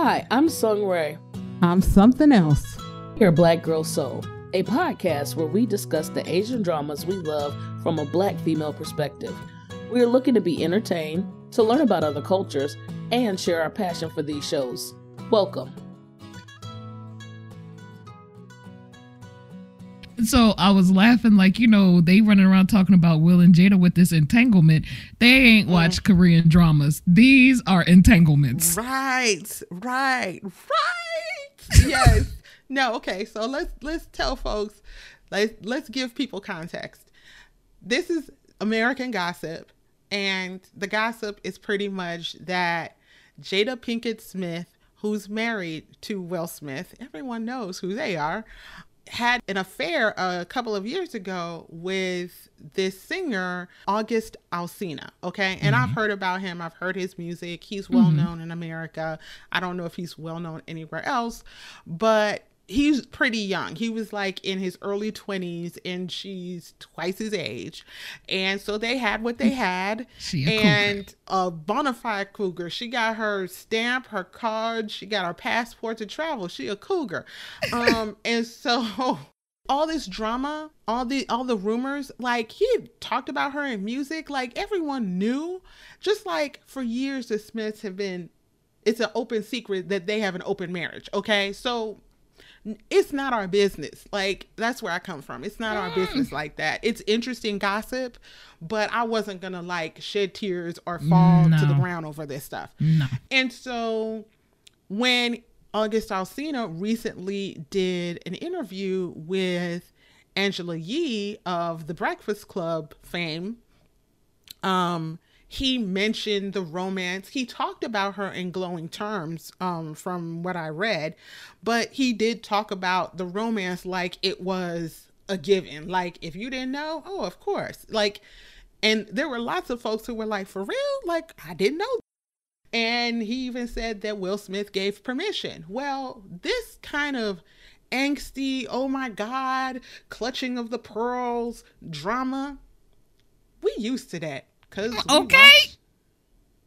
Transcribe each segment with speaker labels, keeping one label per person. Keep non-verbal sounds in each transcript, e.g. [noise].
Speaker 1: Hi, I'm Sung Ray.
Speaker 2: I'm something else.
Speaker 1: Here, Black Girl Soul, a podcast where we discuss the Asian dramas we love from a black female perspective. We are looking to be entertained, to learn about other cultures, and share our passion for these shows. Welcome.
Speaker 3: So I was laughing, like, you know, they running around talking about Will and Jada with this entanglement. They ain't mm. watched Korean dramas. These are entanglements.
Speaker 4: Right, right, right. [laughs] Yes. no, okay. So let's let's tell folks, let's let's give people context. This is American gossip, and the gossip is pretty much that Jada Pinkett Smith, who's married to Will Smith, everyone knows who they are, had an affair a couple of years ago with this singer, August Alsina. Okay. And I've mm-hmm. heard about him. I've heard his music. He's well mm-hmm. known in America. I don't know if he's well known anywhere else, but he's pretty young. He was like in his early 20s and she's twice his age. And so they had what they [laughs] had.
Speaker 3: She a
Speaker 4: and a bona fide cougar. She got her stamp, her card, she got her passport to travel. She a cougar. Um [laughs] and so [laughs] all this drama, all the all the rumors, like he had talked about her in music, like everyone knew. Just like for years the Smiths have been it's an open secret that they have an open marriage. Okay. So it's not our business. Like that's where I come from. It's not our business like that. It's interesting gossip, but I wasn't gonna like shed tears or fall to the ground over this stuff.
Speaker 3: No.
Speaker 4: And so when August Alsina recently did an interview with Angela Yee of the Breakfast Club fame, um, he mentioned the romance. He talked about her in glowing terms, um, from what I read, but he did talk about the romance like it was a given. Like if you didn't know, oh, of course. Like, and there were lots of folks who were like, for real? Like I didn't know. And he even said that Will Smith gave permission. Well, this kind of angsty, oh my God, clutching of the pearls drama, we used to that. Cause
Speaker 3: Okay.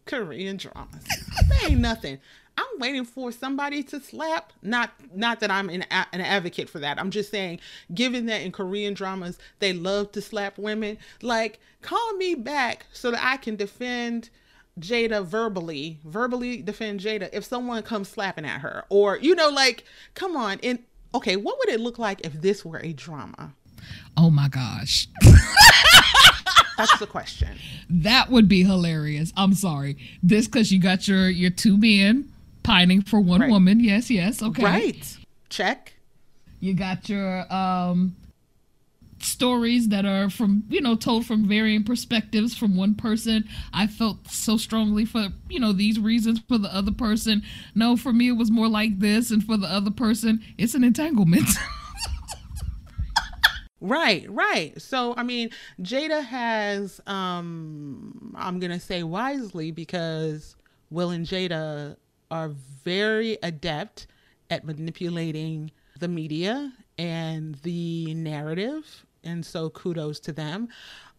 Speaker 4: Korean dramas. that ain't nothing. I'm waiting for somebody to slap. Not not that I'm an, a- an advocate for that. I'm just saying, given that in Korean dramas they love to slap women, like call me back so that I can defend Jada verbally, verbally defend Jada if someone comes slapping at her, or you know, like come on. And okay, what would it look like if this were a drama?
Speaker 3: Oh my gosh. [laughs]
Speaker 4: That's the question. [laughs]
Speaker 3: That would be hilarious. I'm sorry. This because you got your your two men pining for one
Speaker 4: Right.
Speaker 3: woman. Yes, yes. Okay.
Speaker 4: Right? Check.
Speaker 3: You got your um stories that are from you know told from varying perspectives from one person i felt so strongly for you know these reasons for the other person no for me it was more like this and for the other person it's an entanglement [laughs]
Speaker 4: Right, right. So I mean, Jada has um I'm going to say wisely because Will and Jada are very adept at manipulating the media and the narrative, and so kudos to them.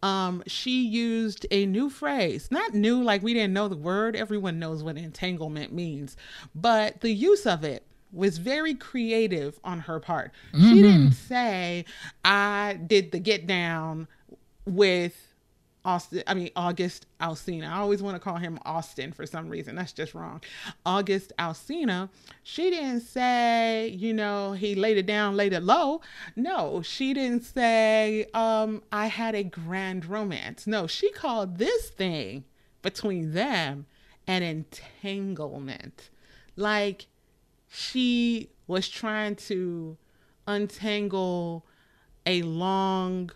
Speaker 4: Um, she used a new phrase, not new, like we didn't know the word. Everyone knows what entanglement means, but the use of it was very creative on her part. She didn't say, I did the get down with Austin, I mean, August Alsina. I always want to call him Austin for some reason. That's just wrong. August Alsina. She didn't say, you know, he laid it down, laid it low. No, she didn't say, um, I had a grand romance. No, she called this thing between them an entanglement. Like, she was trying to untangle a long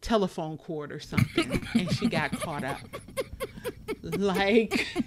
Speaker 4: telephone cord or something [laughs] and she got caught up. Like [laughs]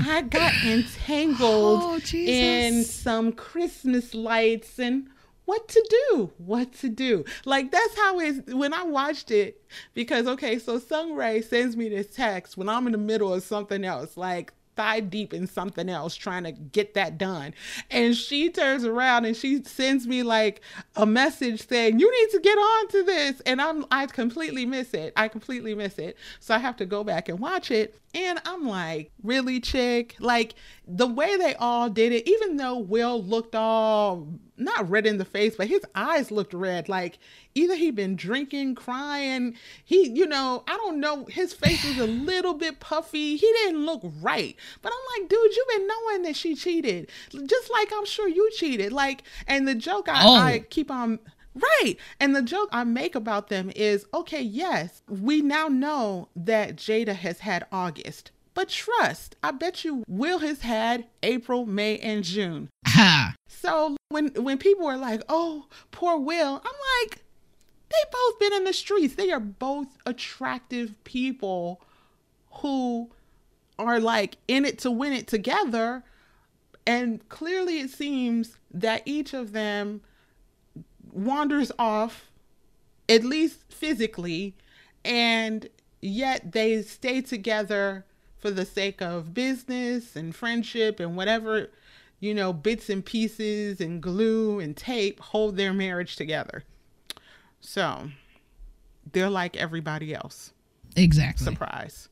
Speaker 4: i got entangled
Speaker 3: Oh,
Speaker 4: in some christmas lights and what to do what to do. Like that's how it's when i watched it because okay so sung ray sends me this text when i'm in the middle of something else. Like thigh deep in something else trying to get that done. And she turns around and she sends me like a message saying, You need to get on to this. And I'm I completely miss it. I completely miss it. So I have to go back and watch it. And I'm like, really, chick? Like the way they all did it, even though Will looked all not red in the face, but his eyes looked red. Like either he'd been drinking, crying. He, you know, I don't know. His face was a [sighs] little bit puffy. He didn't look right. But I'm like, dude, you've been knowing that she cheated, just like I'm sure you cheated. Like, and the joke I,
Speaker 3: Oh.
Speaker 4: I keep on. Right. And the joke I make about them is okay, yes, we now know that Jada has had August. But trust, I bet you Will has had April, May, and June. So when when people are like, "Oh, poor Will," I'm like, they both been in the streets. They are both attractive people who are like in it to win it together. And clearly it seems that each of them wanders off at least physically and yet they stay together for the sake of business and friendship and whatever you know bits and pieces and glue and tape hold their marriage together so they're like everybody else
Speaker 3: Exactly.
Speaker 4: surprise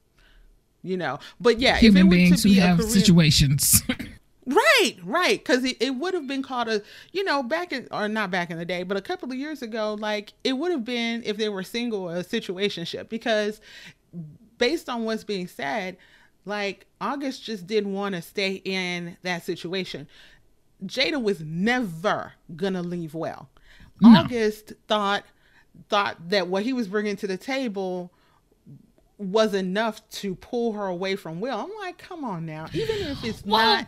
Speaker 4: you know but yeah
Speaker 3: Human beings
Speaker 4: to
Speaker 3: who
Speaker 4: be
Speaker 3: have
Speaker 4: Korean,
Speaker 3: situations. [laughs]
Speaker 4: Right, right. Because it, it would have been called a, you know, back in, or not back in the day, but a couple of years ago, like it would have been if they were single, a situationship. Because based on what's being said, like August just didn't want to stay in that situation. Jada was never gonna leave well.
Speaker 3: No.
Speaker 4: August thought thought that what he was bringing to the table was enough to pull her away from Will. I'm like, come on now. Even if it's
Speaker 3: Well,
Speaker 4: not.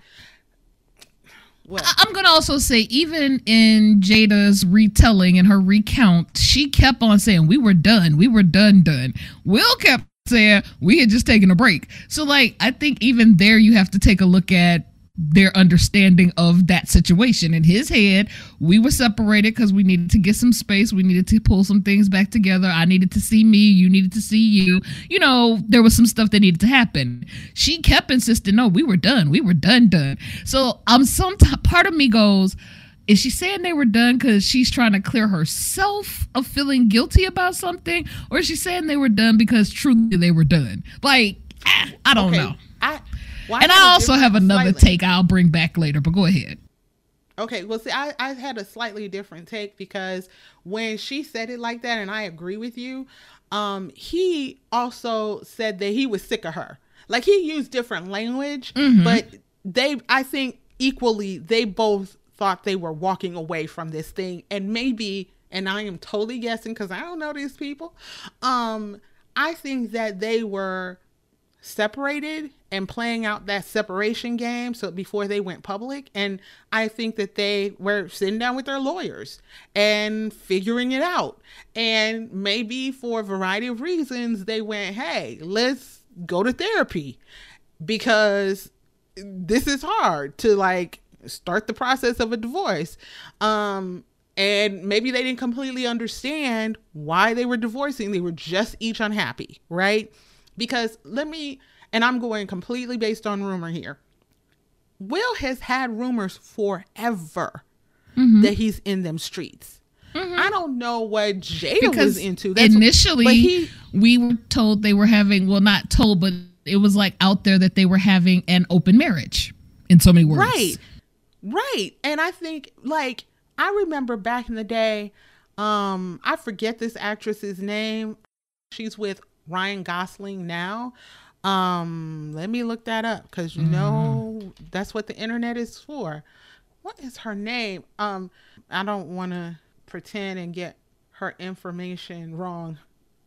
Speaker 4: Well,
Speaker 3: I'm gonna also say, even in Jada's retelling and her recount, she kept on saying, "We were done. We were done. Done." Will kept saying, "We had just taken a break." So, like, I think even there, you have to take a look at their understanding of that situation. In his head, we were separated because we needed to get some space. We needed to pull some things back together. I needed to see me. You needed to see you. You know, there was some stuff that needed to happen. She kept insisting, no, we were done. We were done, done. So I'm some part of me goes, is she saying they were done because she's trying to clear herself of feeling guilty about something? Or is she saying they were done because truly they were done? Like, ah, I don't
Speaker 4: okay,
Speaker 3: know.
Speaker 4: I,
Speaker 3: And I also have another
Speaker 4: slightly-
Speaker 3: take I'll bring back later, but go ahead.
Speaker 4: Okay, well, see, I, I had a slightly different take because when she said it like that, and I agree with you, um, he also said that he was sick of her. Like he used different language, but they, I think, equally, they both thought they were walking away from this thing, and maybe, and I am totally guessing because I don't know these people. Um, I think that they were separated and playing out that separation game so before they went public and i think that they were sitting down with their lawyers and figuring it out and maybe for a variety of reasons they went hey let's go to therapy because this is hard to like start the process of a divorce. Um and maybe they didn't completely understand why they were divorcing. They were just each unhappy right? Because let me and i'm going completely based on rumor here. Will has had rumors forever that he's in them streets. I don't know what jada was into. That's-
Speaker 3: initially
Speaker 4: but he
Speaker 3: we were told they were having well not told but it was like out there that they were having an open marriage in so many words.
Speaker 4: Right. Right. And I think like I remember back in the day, um, I forget this actress's name. She's with Ryan Gosling now. Um, let me look that up because you know that's what the internet is for. What is her name? Um, I don't want to pretend and get her information wrong,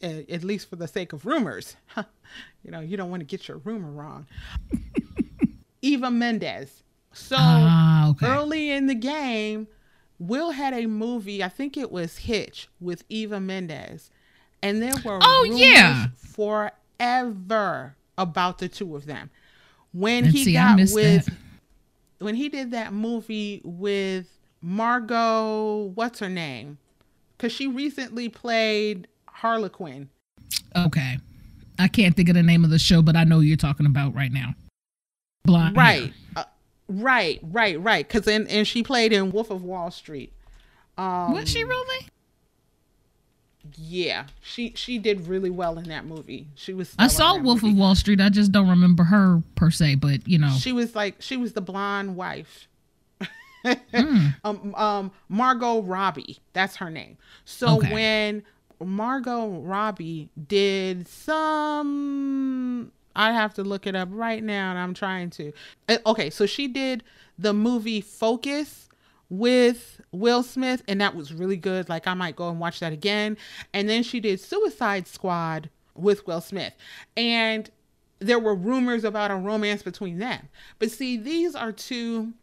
Speaker 4: a- at least for the sake of rumors. [laughs] you know, you don't want to get your rumor wrong. [laughs] Eva Mendes. So
Speaker 3: Ah, okay.
Speaker 4: early in the game, Will had a movie, I think it was Hitch with Eva Mendes. And there were
Speaker 3: Oh, yeah.
Speaker 4: forever about the two of them. When
Speaker 3: And
Speaker 4: he
Speaker 3: see,
Speaker 4: got with
Speaker 3: that.
Speaker 4: when he did that movie with Margot, what's her name? Cuz she recently played Harley Quinn.
Speaker 3: okay i can't think of the name of the show but i know you're talking about right now blonde.
Speaker 4: Right. Uh, right, right, right. Because and, and she played in Wolf of Wall Street. Um,
Speaker 3: Was she really?
Speaker 4: Yeah, she she did really well in that movie. She was.
Speaker 3: I saw Wolf
Speaker 4: movie.
Speaker 3: of Wall Street. I just don't remember her per se, but you know.
Speaker 4: She was like she was the blonde wife. [laughs]
Speaker 3: Mm.
Speaker 4: um, um, Margot Robbie, that's her name. So
Speaker 3: Okay.
Speaker 4: when Margot Robbie did some, I have to look it up right now, and I'm trying to. Uh, Okay, so she did the movie Focus with Will Smith, and that was really good. Like I might go and watch that again. And then she did Suicide Squad with Will Smith, and there were rumors about a romance between them. But see, these are two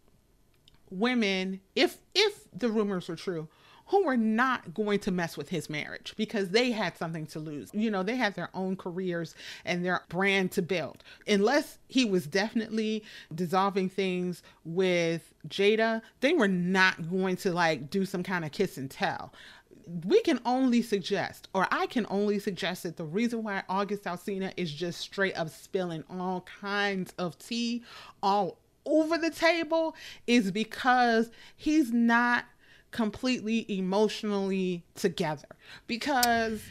Speaker 4: women, if if the rumors were true, who were not going to mess with his marriage because they had something to lose. You know, they had their own careers and their brand to build. Unless he was definitely dissolving things with Jada, they were not going to like do some kind of kiss and tell we can only suggest, or I can only suggest that the reason why August Alsina is just straight up spilling all kinds of tea all over the table is because he's not completely emotionally together. Because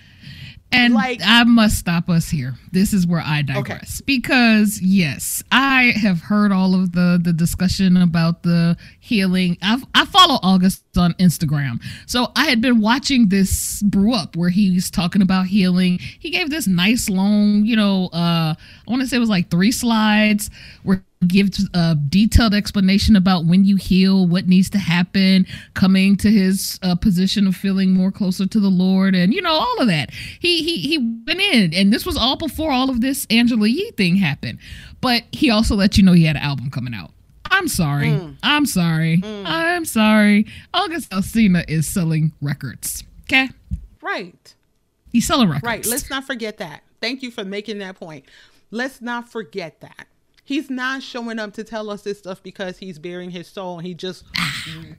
Speaker 3: And
Speaker 4: Like-
Speaker 3: I must stop us here. This is where I digress because yes, I have heard all of the the discussion about the healing. I I follow August on Instagram, so I had been watching this brew up where he's talking about healing. He gave this nice long, you know, uh, I want to say it was like three slides where he gives a detailed explanation about when you heal, what needs to happen, coming to his uh, position of feeling more closer to the Lord, and you know all of that. He he he went in, and this was all before all of this Angela Yee thing happened. But he also let you know he had an album coming out. I'm sorry. Mm. I'm sorry. Mm. I'm sorry. August Alsina is selling records. Okay,
Speaker 4: right,
Speaker 3: he's selling records.
Speaker 4: right. Let's not forget that. Thank you for making that point. Let's not forget that. He's not showing up to tell us this stuff because he's bearing his soul and he just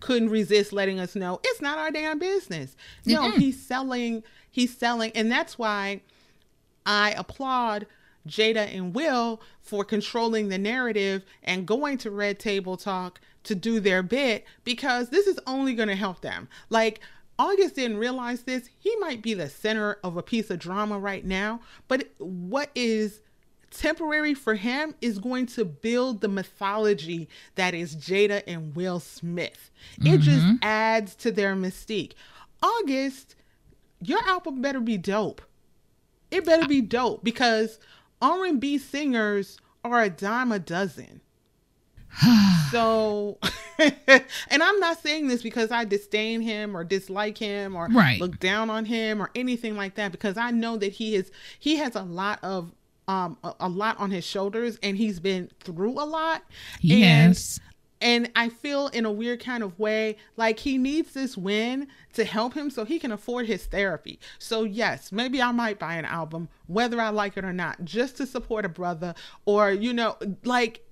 Speaker 4: couldn't resist letting us know it's not our damn business. No, he's selling, he's selling, and that's why I applaud Jada and Will for controlling the narrative and going to Red Table Talk to do their bit because this is only going to help them. Like, August didn't realize this. He might be the center of a piece of drama right now, but what is temporary for him is going to build the mythology that is Jada and Will Smith. It just mm-hmm. adds to their mystique. August, your album better be dope. It better be dope because R&B singers are a dime a dozen. [sighs] so, [laughs] and I'm not saying this because I disdain him or dislike him or
Speaker 3: Right.
Speaker 4: look down on him or anything like that because I know that he is he has a lot of um a, a lot on his shoulders and he's been through a lot. And
Speaker 3: Yes.
Speaker 4: and I feel in a weird kind of way like he needs this win to help him so he can afford his therapy. So, yes, maybe I might buy an album, whether I like it or not, just to support a brother. Or, you know, like,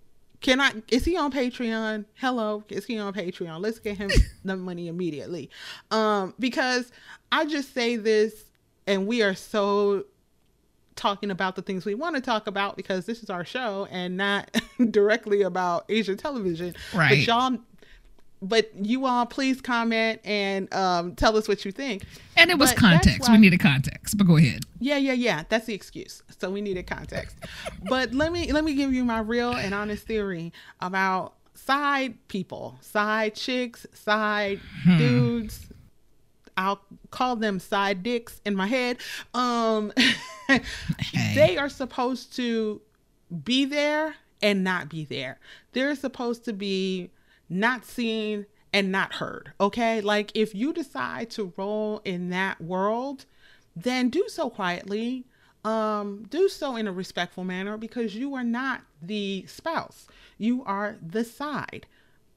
Speaker 4: can I, is he on Patreon? Hello, is he on Patreon? Let's get him [laughs] the money immediately. Um, because I just say this, and we are so talking about the things we want to talk about because this is our show and not [laughs] directly about Asian television.
Speaker 3: Right.
Speaker 4: But y'all but you all please comment and um, tell us what you think.
Speaker 3: And it was
Speaker 4: But
Speaker 3: context.
Speaker 4: why-
Speaker 3: We needed context. But go ahead.
Speaker 4: Yeah, yeah, yeah. That's the excuse. So we needed context. but let me let me give you my real and honest theory about side people, side chicks, side dudes. I'll call them side dicks in my head. Um [laughs] they are supposed to be there and not be there. They're supposed to be not seen and not heard. Okay? Like if you decide to roll in that world, then do so quietly. Um, do so in a respectful manner because you are not the spouse. You are the side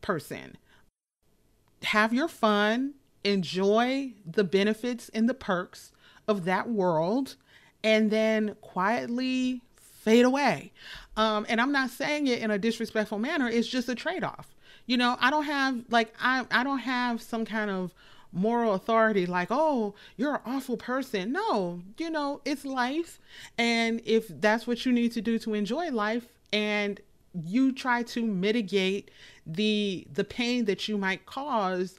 Speaker 4: person. Have your fun, enjoy the benefits and the perks of that world, and then quietly fade away. Um, and I'm not saying it in a disrespectful manner, it's just a trade off. You know, I don't have like I I don't have some kind of moral authority like oh you're an awful person no you know it's life and if that's what you need to do to enjoy life and you try to mitigate the the pain that you might cause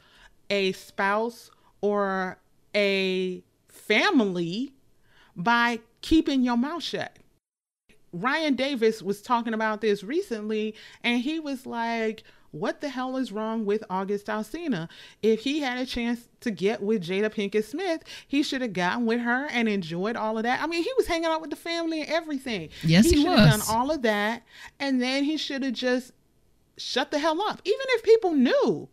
Speaker 4: a spouse or a family by keeping your mouth shut. Ryan Davis was talking about this recently, and he was like, what the hell is wrong with August Alsina? If he had a chance to get with Jada Pinkett Smith, he should have gotten with her and enjoyed all of that. I mean, he was hanging out with the family and everything.
Speaker 3: Yes, he,
Speaker 4: he should have done all of that, and then he should have just shut the hell up, even if people knew.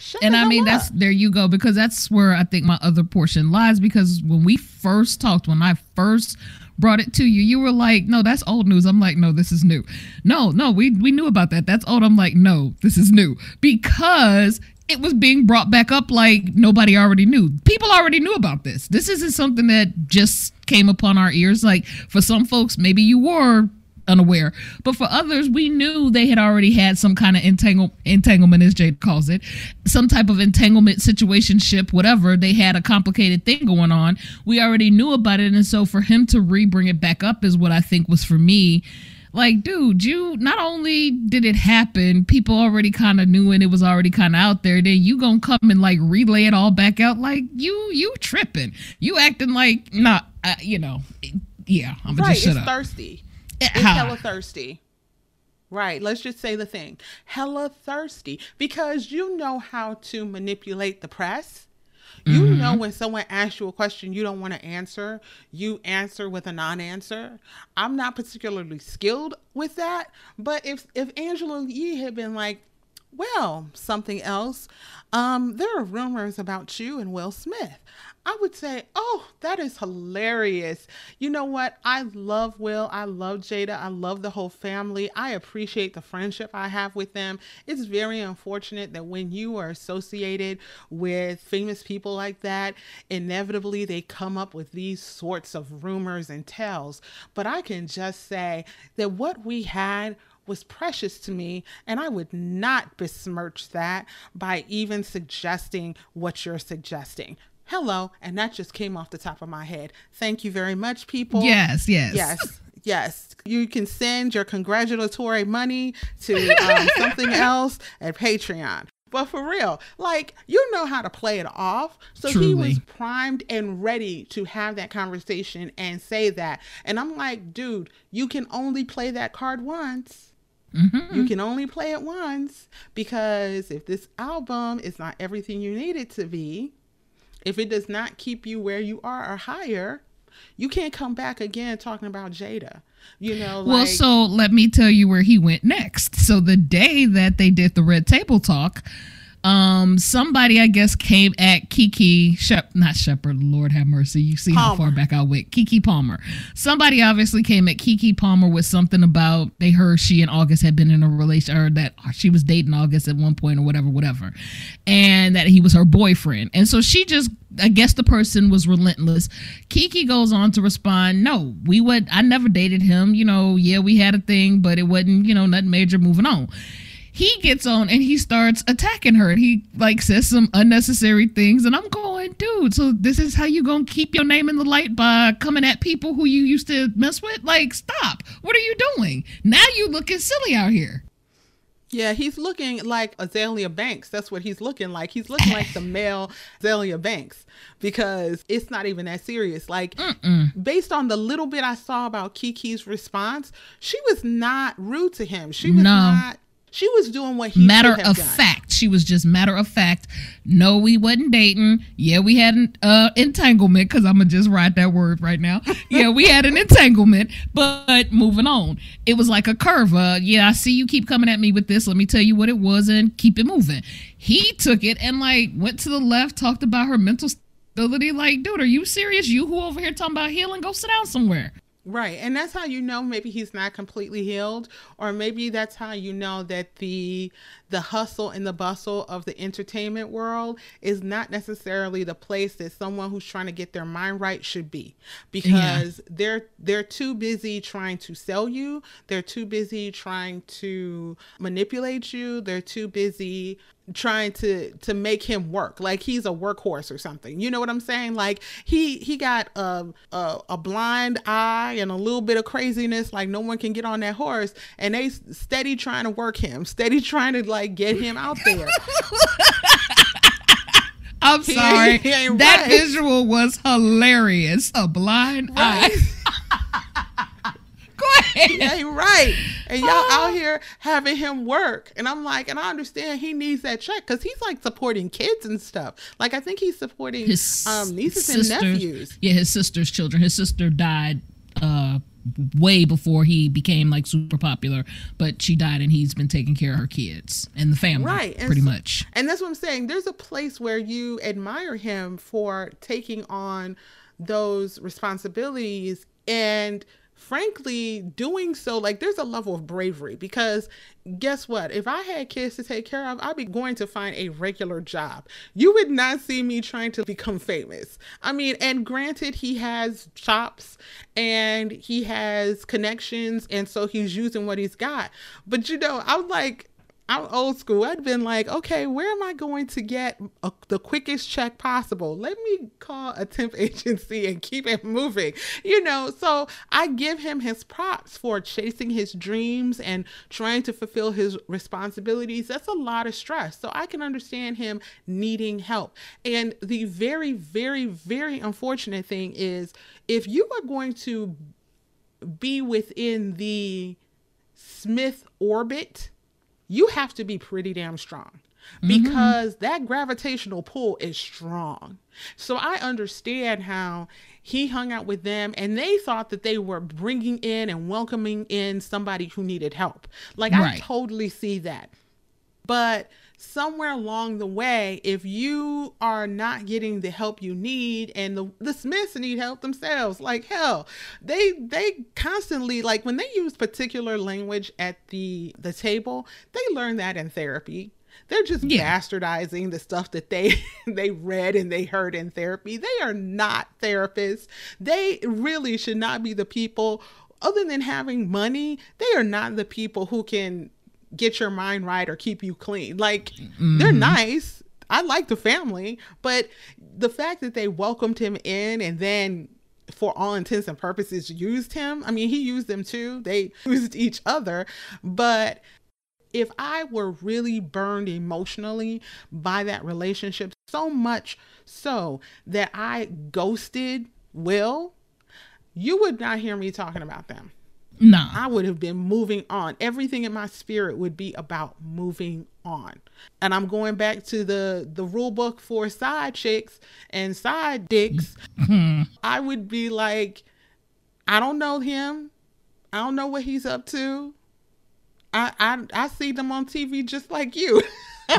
Speaker 4: Shut
Speaker 3: and I mean,
Speaker 4: up.
Speaker 3: that's there you go, because that's where I think my other portion lies. Because when we first talked, when I first brought it to you, you were like, no, that's old news. I'm like, no, this is new. No, no, we, we knew about that. That's old. I'm like, no, this is new. Because it was being brought back up like nobody already knew. People already knew about this. This isn't something that just came upon our ears. Like for some folks, maybe you were unaware. But for others, we knew they had already had some kind of entangle, entanglement, as Jade calls it, some type of entanglement, situationship, whatever. They had a complicated thing going on. We already knew about it. And so for him to re bring it back up is what I think was for me. Like, dude, you not only did it happen, people already kind of knew and it was already kind of out there. Then you gonna come and like relay it all back out, like you you tripping, you acting like not, uh, you know, yeah. I'm gonna
Speaker 4: right.
Speaker 3: just shut
Speaker 4: it's
Speaker 3: up.
Speaker 4: thirsty. It's hella thirsty. Right. Let's just say the thing. Hella thirsty because you know how to manipulate the press. You
Speaker 3: Mm-hmm.
Speaker 4: know when someone asks you a question you don't want to answer, you answer with a non-answer. I'm not particularly skilled with that, but if if Angela Yee had been like, well, something else. Um, there are rumors about you and Will Smith. I would say, oh, that is hilarious. You know what? I love Will. I love Jada. I love the whole family. I appreciate the friendship I have with them. It's very unfortunate that when you are associated with famous people like that, inevitably they come up with these sorts of rumors and tales. But I can just say that what we had was precious to me, and I would not besmirch that by even suggesting what you're suggesting. Hello, and that just came off the top of my head. Thank you very much, people.
Speaker 3: Yes, yes.
Speaker 4: Yes. Yes, you can send your congratulatory money to um, [laughs] something else at Patreon. But for real, like you know how to play it off. So he was primed and ready to have that conversation and say that. And I'm like, dude, you can only play that card once. You can only play it once because if this album is not everything you need it to be, if it does not keep you where you are or higher, you can't come back again talking about Jada. You know,
Speaker 3: Well, so let me tell you where he went next. So the day that they did the red table talk, um, somebody I guess came at Kiki Shep, not Shepherd. Lord have mercy. You see how far back I went. Keke Palmer. Somebody obviously came at Keke Palmer with something about they heard she and August had been in a relation, or that she was dating August at one point, or whatever, whatever, and that he was her boyfriend. And so she just, I guess the person was relentless. Keke goes on to respond, "No, we would. I never dated him. You know, yeah, we had a thing, but it wasn't, you know, nothing major. Moving on." He gets on and he starts attacking her and he like says some unnecessary things and i'm going dude so this is how you gonna keep your name in the light by coming at people who you used to mess with like stop what are you doing now you looking silly out here
Speaker 4: Yeah, he's looking like Azealia Banks. That's what he's looking like. He's looking like the [laughs] male Azealia Banks because it's not even that serious. Like, based on the little bit I saw about Keke's response, she was not rude to him. She was
Speaker 3: No.
Speaker 4: not. She was doing what he
Speaker 3: matter of
Speaker 4: done.
Speaker 3: fact she was just matter of fact. No we wasn't dating. Yeah we had an uh, entanglement because i'm gonna just write that word right now. Yeah we had an [laughs] entanglement but moving on. It was like a curve uh, yeah i see you keep coming at me with this. Let me tell you what it was and keep it moving. He took it and like went to the left talked about her mental stability like dude are you serious? You who over here talking about healing? Go sit down somewhere
Speaker 4: Right. And that's how you know maybe he's not completely healed or maybe that's how you know that the the hustle and the bustle of the entertainment world is not necessarily the place that someone who's trying to get their mind right should be because they're they're too busy trying to sell you, they're too busy trying to manipulate you, they're too busy trying to to make him work like he's a workhorse or something you know what i'm saying like he he got a, a a blind eye and a little bit of craziness like no one can get on that horse and they steady trying to work him steady trying to like get him out there [laughs]
Speaker 3: I'm
Speaker 4: He
Speaker 3: sorry.
Speaker 4: ain't- he ain't
Speaker 3: that
Speaker 4: right.
Speaker 3: visual was hilarious. A blind eye. [laughs] [laughs]
Speaker 4: Yeah, right. And y'all out here having him work. And I'm like, and I understand he needs that check because he's like supporting kids and stuff. Like I think he's supporting
Speaker 3: His
Speaker 4: um nieces
Speaker 3: sisters-
Speaker 4: and nephews.
Speaker 3: Yeah, his sister's children. His sister died uh way before he became like super popular, but she died and he's been taking care of her kids and the family
Speaker 4: Right. And
Speaker 3: pretty
Speaker 4: so-
Speaker 3: much.
Speaker 4: And that's what I'm saying. There's a place where you admire him for taking on those responsibilities and frankly doing so like there's a level of bravery because guess what? If i had kids to take care of i'd be going to find a regular job. You would not see me trying to become famous. I mean and granted he has chops and he has connections and so he's using what he's got. But you know i'm like I'm old school. I'd been like, okay, where am I going to get a, the quickest check possible? Let me call a temp [laughs] agency and keep it moving. You know, so I give him his props for chasing his dreams and trying to fulfill his responsibilities. That's a lot of stress. So I can understand him needing help. And the very, very, very unfortunate thing is if you are going to be within the Smith orbit, you have to be pretty damn strong mm-hmm. because that gravitational pull is strong. So I understand how he hung out with them and they thought that they were bringing in and welcoming in somebody who needed help. Like I totally see that. But somewhere along the way, if you are not getting the help you need, and the, the Smiths need help themselves, like hell, they they constantly like when they use particular language at the the table, they learn that in therapy. They're just
Speaker 3: Yeah.
Speaker 4: bastardizing the stuff that they [laughs] they read and they heard in therapy. They are not therapists. They really should not be the people other than having money, they are not the people who can get your mind right or keep you clean. Like mm-hmm. they're nice. I like the family, but the fact that they welcomed him in and then for all intents and purposes used him. I mean, he used them too. They [laughs] used each other, but if I were really burned emotionally by that relationship, so much so that I ghosted Will, you would not hear me talking about them.
Speaker 3: Nah.
Speaker 4: I would have been moving on. Everything in my spirit would be about moving on. And I'm going back to the the rule book for side chicks and side dicks. Mm-hmm. I would be like, I don't know him. I don't know what he's up to. I I, I see them on TV just like you. [laughs]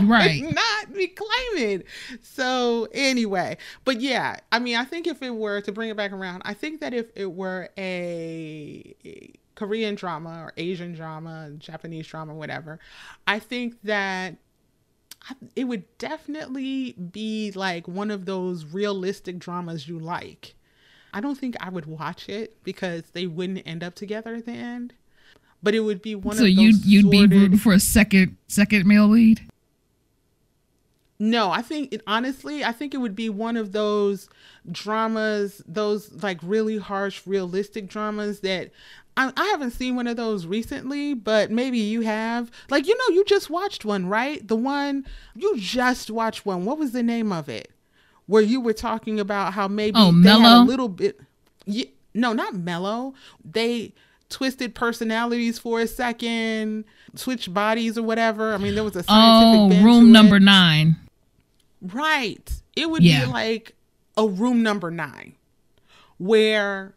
Speaker 3: Right.
Speaker 4: not be claiming. So anyway, but yeah, I mean, I think if it were to bring it back around, I think that if it were a, a Korean drama or Asian drama, Japanese drama, whatever, I think that it would definitely be like one of those realistic dramas you like. I don't think I would watch it because they wouldn't end up together at the end. But it would be one
Speaker 3: so
Speaker 4: of those
Speaker 3: you'd you'd be rooting for a second second male lead?
Speaker 4: No, I think it, honestly, I think it would be one of those dramas, those like really harsh, realistic dramas that I, I haven't seen one of those recently, but maybe you have. Like, you know, you just watched one, right? The one you just watched one. What was the name of it? Where you were talking about how maybe
Speaker 3: Oh,
Speaker 4: they had a little bit. Yeah, no, not mellow. They twisted personalities for a second, switched bodies or whatever. I mean, there was a scientific
Speaker 3: Oh, room number
Speaker 4: it.
Speaker 3: nine.
Speaker 4: Right. It would
Speaker 3: Yeah.
Speaker 4: be like a room number nine, where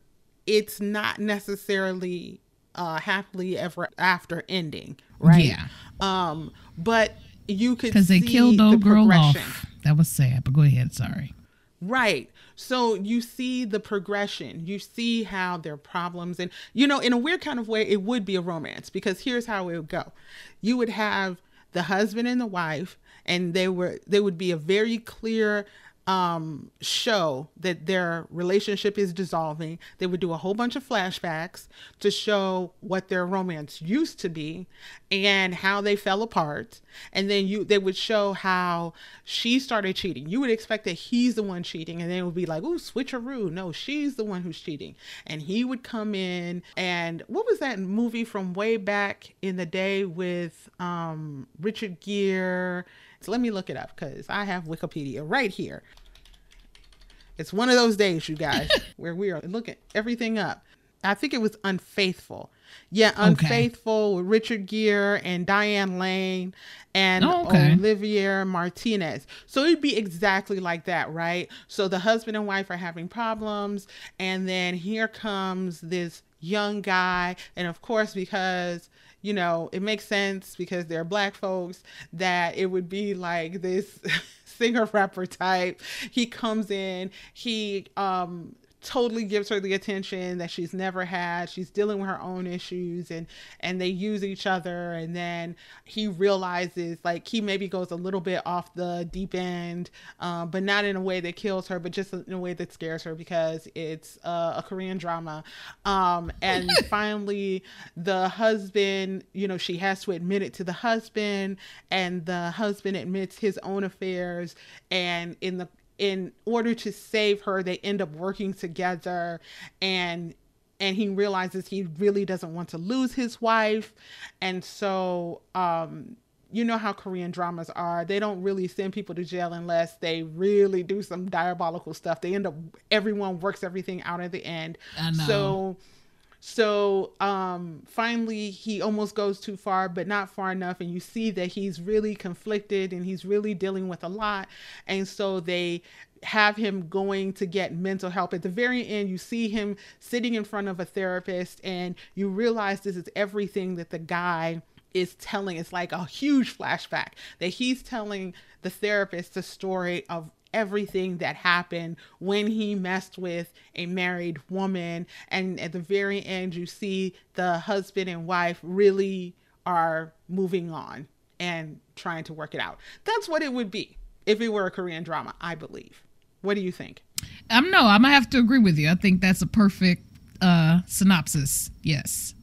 Speaker 4: it's not necessarily uh happily ever after ending, right?
Speaker 3: Yeah.
Speaker 4: Um, but you could
Speaker 3: Because they
Speaker 4: see
Speaker 3: killed
Speaker 4: the
Speaker 3: old girl off. That was sad, but go ahead. Sorry.
Speaker 4: Right. So you see the progression. You see how their problems and you know, in a weird kind of way, it would be a romance because here's how it would go. You would have the husband and the wife, and they were they would be a very clear um, show that their relationship is dissolving. They would do a whole bunch of flashbacks to show what their romance used to be and how they fell apart. And then you they would show how she started cheating. You would expect that he's the one cheating, and then it would be like, oh switcheroo!" No, she's the one who's cheating. And he would come in and what was that movie from way back in the day with um, Richard Gere? So let me look it up because I have Wikipedia right here. It's one of those days, you guys, [laughs] where we are looking everything up. I think it was Unfaithful. Yeah, Unfaithful with Richard Gere and Diane Lane and
Speaker 3: Oh, okay.
Speaker 4: Olivier Martinez. So it'd be exactly like that, right? So the husband and wife are having problems, and then here comes this young guy. And of course, because you know, it makes sense because they're black folks that it would be like this [laughs] singer rapper type. He comes in, he um totally gives her the attention that she's never had. She's dealing with her own issues and and they use each other. And then he realizes like he maybe goes a little bit off the deep end um, but not in a way that kills her but just in a way that scares her because it's uh, a Korean drama. Um, and [laughs] finally the husband you know she has to admit it to the husband and the husband admits his own affairs. And in the in order to save her they end up working together and and he realizes he really doesn't want to lose his wife and so um you know how Korean dramas are. They don't really send people to jail unless they really do some diabolical stuff. They end up everyone works everything out at the end. So so um finally he almost goes too far but not far enough and you see that he's really conflicted and he's really dealing with a lot and so they have him going to get mental help. At the very end you see him sitting in front of a therapist and you realize this is everything that the guy is telling. It's like a huge flashback that he's telling the therapist the story of everything that happened when he messed with a married woman and at the very end you see the husband and wife really are moving on and trying to work it out that's what it would be if it were a korean drama i believe what do you think
Speaker 3: I'm no, I'm gonna have to agree with you. I think that's a perfect uh synopsis. Yes.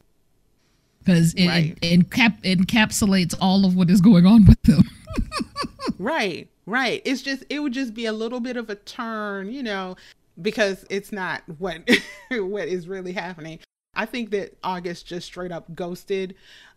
Speaker 3: Because it,
Speaker 4: Right.
Speaker 3: it, encap- encapsulates all of what is going on with them. [laughs]
Speaker 4: Right, right. It's just it would just be a little bit of a turn, you know, because it's not what [laughs] what is really happening. I think that August just straight up ghosted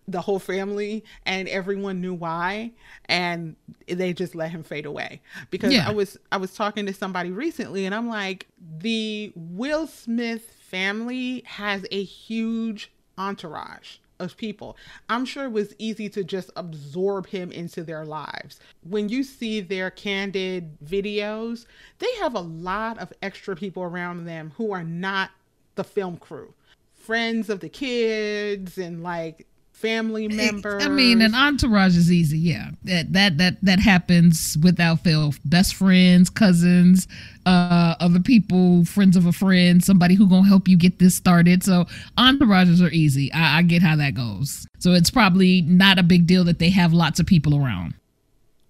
Speaker 4: the whole family and everyone knew why and they just let him fade away because
Speaker 3: Yeah.
Speaker 4: I was I was talking to somebody recently and I'm like the Will Smith family has a huge entourage of people. I'm sure it was easy to just absorb him into their lives. When you see their candid videos, they have a lot of extra people around them who are not the film crew. Friends of the kids and like family member.
Speaker 3: I mean, an entourage is easy. Yeah, that that that that happens without fail. Best friends, cousins, uh, other people, friends of a friend, somebody who gonna help you get this started. So entourages are easy. I, I get how that goes. So it's probably not a big deal that they have lots of people around.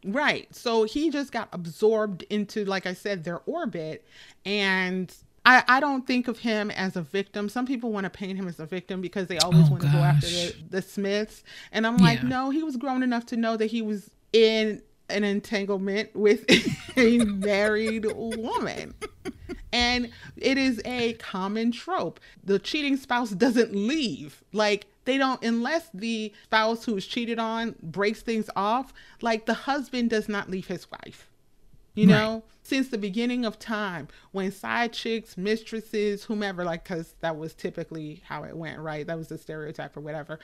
Speaker 4: Right. So he just got absorbed into, like I said, their orbit. And I, I don't think of him as a victim. Some people want to paint him as a victim because they always
Speaker 3: Oh,
Speaker 4: want to go after the, the Smiths. And I'm like,
Speaker 3: Yeah.
Speaker 4: no, he was grown enough to know that he was in an entanglement with [laughs] a married woman. And it is a common trope. The cheating spouse doesn't leave. Like, they don't, unless the spouse who's cheated on breaks things off, like, the husband does not leave his wife. You
Speaker 3: Right.
Speaker 4: know, since the beginning of time, when side chicks, mistresses, whomever, like, because that was typically how it went, right? That was the stereotype or whatever.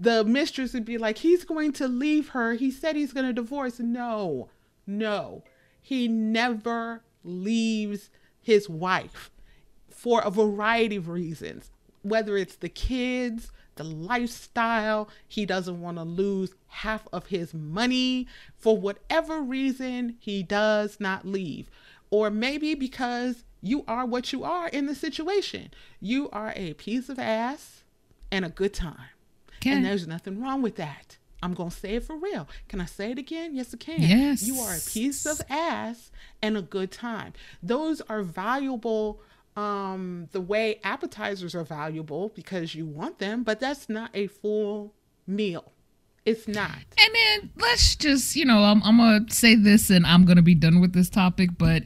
Speaker 4: The mistress would be like, he's going to leave her. He said he's going to divorce. No, no. He never leaves his wife for a variety of reasons, whether it's the kids, the lifestyle, he doesn't want to lose half of his money. For whatever reason, he does not leave. Or maybe because you are what you are in the situation. You are a piece of ass and a good time.
Speaker 3: Okay.
Speaker 4: And there's nothing wrong with that. I'm going to say it for real. Can I say it again? Yes, I can.
Speaker 3: Yes.
Speaker 4: You are a piece of ass and a good time. Those are valuable um the way appetizers are valuable because you want them, but that's not a full meal. It's not.
Speaker 3: And then let's just, you know, I'm, I'm going to say this and I'm going to be done with this topic. But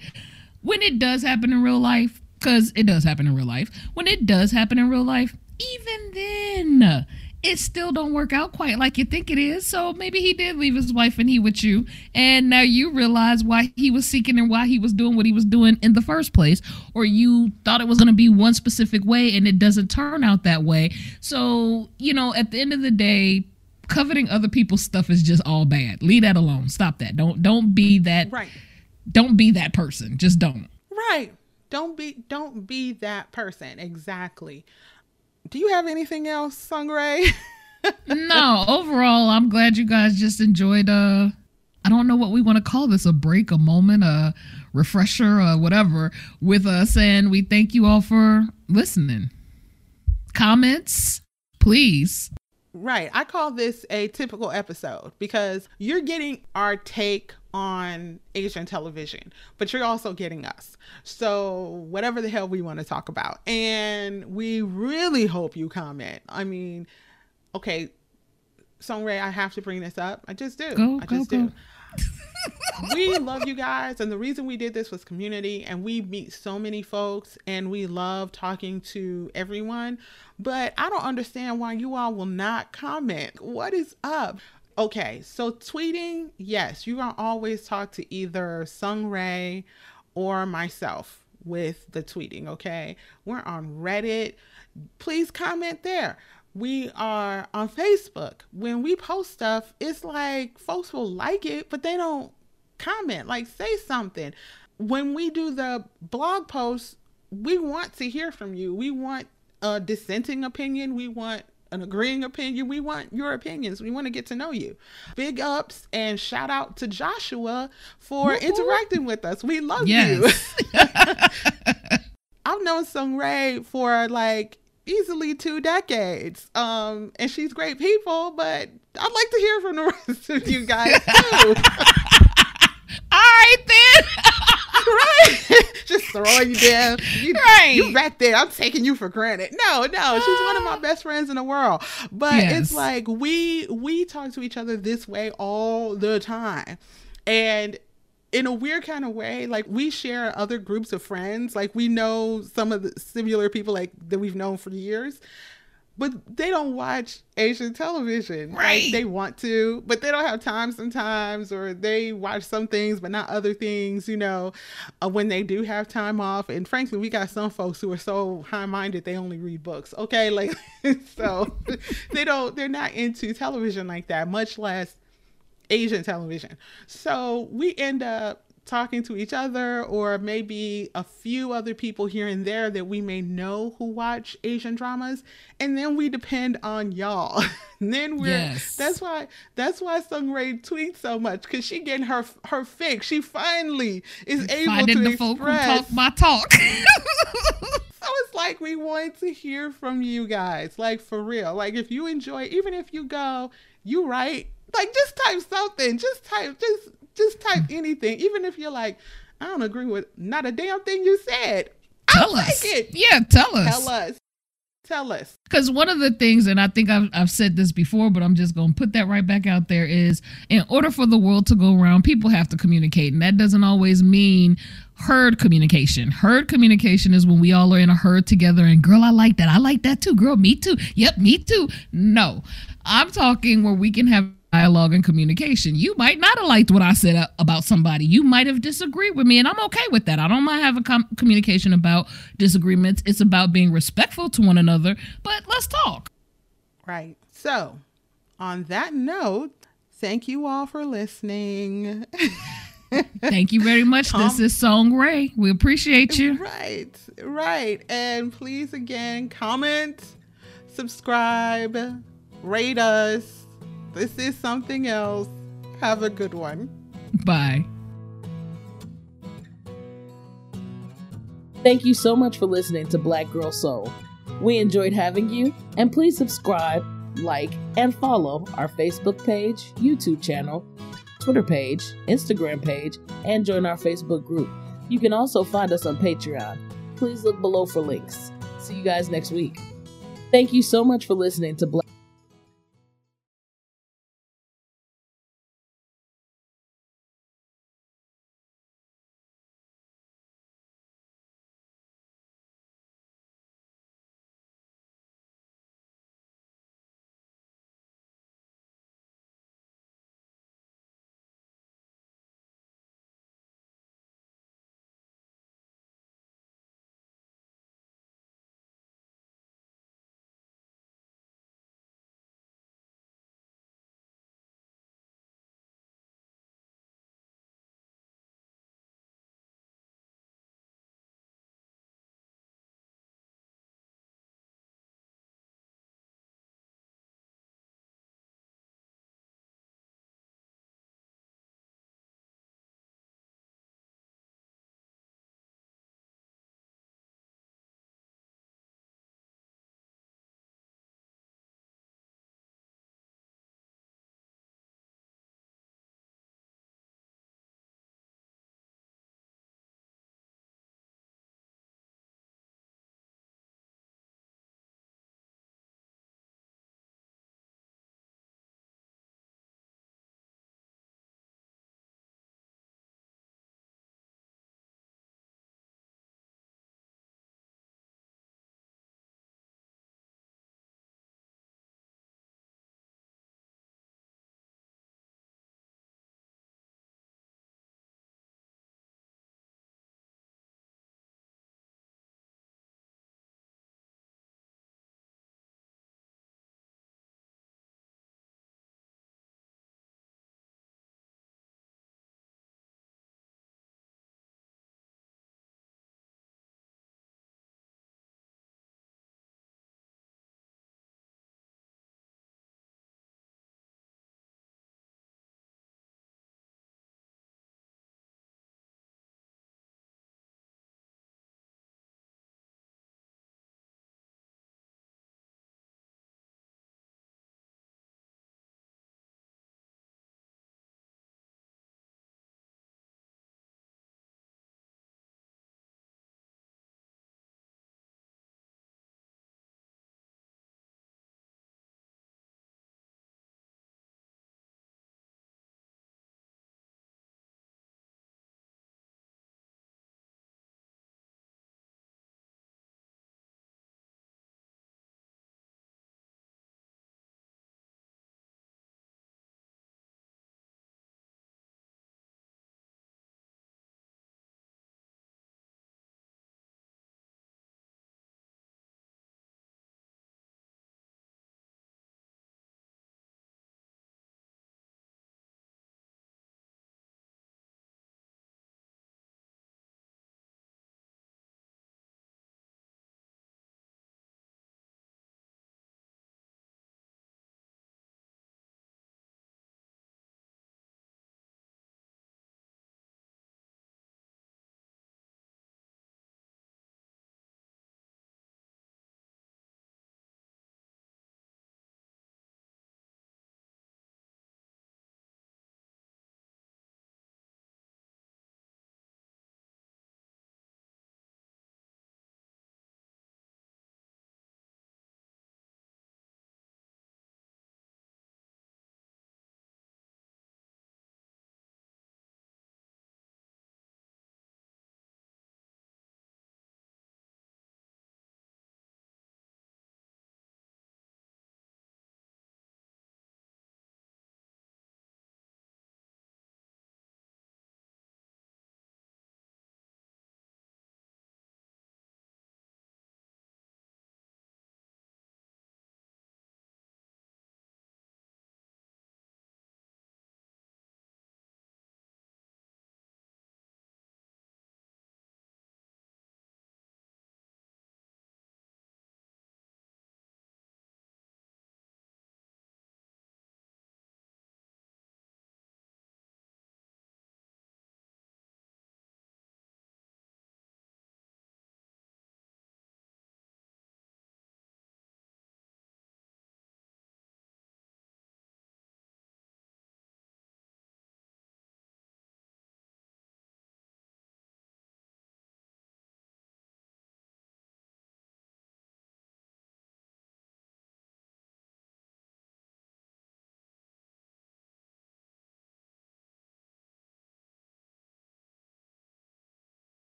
Speaker 3: when it does happen in real life, because it does happen in real life, when it does happen in real life, even then, it still don't work out quite like you think it is. So maybe he did leave his wife and he with you, and now you realize why he was seeking and why he was doing what he was doing in the first place, or you thought it was going to be one specific way and it doesn't turn out that way. So you know, at the end of the day, coveting other people's stuff is just all bad. Leave that alone. Stop that. Don't don't be that.
Speaker 4: Right.
Speaker 3: Don't be that person. Just don't.
Speaker 4: Right. Don't be don't be that person. Exactly. Do you have anything else, Sungray? [laughs]
Speaker 3: no, overall, I'm glad you guys just enjoyed uh I don't know what we want to call this a break, a moment, a refresher, or whatever with us and we thank you all for listening. Comments, please.
Speaker 4: Right. I call this a typical episode because you're getting our take on Asian television, but you're also getting us. So, whatever the hell we want to talk about. And we really hope you comment. I mean, okay, Songray, I have to bring this up. I just do.
Speaker 3: Go,
Speaker 4: I
Speaker 3: go,
Speaker 4: just
Speaker 3: go.
Speaker 4: do. We love you guys and the reason we did this was community and we meet so many folks and we love talking to everyone. But i don't understand why you all will not comment. What is up? Okay so tweeting yes you can always talk to either sung ray or myself with the tweeting okay? We're on reddit. Please comment there we are on Facebook. When we post stuff, it's like folks will like it, but they don't comment, like say something. When we do the blog posts, we want to hear from you. We want a dissenting opinion. We want an agreeing opinion. We want your opinions. We want to get to know you. Big ups and shout out to Joshua for
Speaker 3: Woo-hoo.
Speaker 4: interacting with us. We love
Speaker 3: Yes.
Speaker 4: you. [laughs] I've known Sung Ray for like easily two decades. Um, and she's great people, but I'd like to hear from the rest of you guys [laughs] too.
Speaker 3: All right then. [laughs]
Speaker 4: right? Just throwing you down. You,
Speaker 3: Right.
Speaker 4: You back there. I'm taking you for granted. No, no. She's one of my [gasps] best friends in the world. But
Speaker 3: Yes.
Speaker 4: it's like we we talk to each other this way all the time. And in a weird kind of way, like we share other groups of friends. Like we know some of the similar people like that we've known for years. But they don't watch Asian television. Like,
Speaker 3: Right.
Speaker 4: they want to, but they don't have time sometimes, or they watch some things but not other things, you know, uh, when they do have time off. And frankly, we got some folks who are so high minded they only read books. Okay. [laughs] Like, so [laughs] they don't, they're not into television like that, much less Asian television. So we end up talking to each other or maybe a few other people here and there that we may know who watch Asian dramas and then we depend on y'all. [laughs] then we're
Speaker 3: Yes.
Speaker 4: that's why that's why Sung Ray tweets so much cuz she getting her her fix. She finally is able
Speaker 3: Finding
Speaker 4: to
Speaker 3: the folk who
Speaker 4: express
Speaker 3: talk my talk. [laughs]
Speaker 4: so it's like we want to hear from you guys, like for real. Like if you enjoy, even if you go, you right, like just type something. Just type, just just type mm. anything. Even if you're like, I don't agree with not a damn thing you said.
Speaker 3: tell
Speaker 4: I'll
Speaker 3: us.
Speaker 4: it.
Speaker 3: Yeah, tell us.
Speaker 4: Tell us. Tell us.
Speaker 3: Because one of the things, and I think I've, I've said this before, but I'm just going to put that right back out there is in order for the world to go around, people have to communicate. And that doesn't always mean herd communication. Herd communication is when we all are in a herd together and, girl, I like that. I like that too. Girl, me too. Yep, me too. No, I'm talking where we can have dialogue and communication. You might not have liked what I said uh, about somebody. You might have disagreed with me, and I'm okay with that. I don't mind having com- communication about disagreements. It's about being respectful to one another, but let's talk.
Speaker 4: Right. So, on that note, thank you all for listening. [laughs]
Speaker 3: Thank you very much. This is Song Ray. We appreciate you.
Speaker 4: Right, right. And please again comment, subscribe, rate us. This is something else. Have a good one.
Speaker 3: Bye.
Speaker 1: Thank you so much for listening to Black Girl Soul. We enjoyed having you, and please subscribe, like, and follow our Facebook page, YouTube channel, Twitter page, Instagram page, and join our Facebook group. You can also find us on Patreon. Please look below for links. See you guys next week. Thank you so much for listening to Black.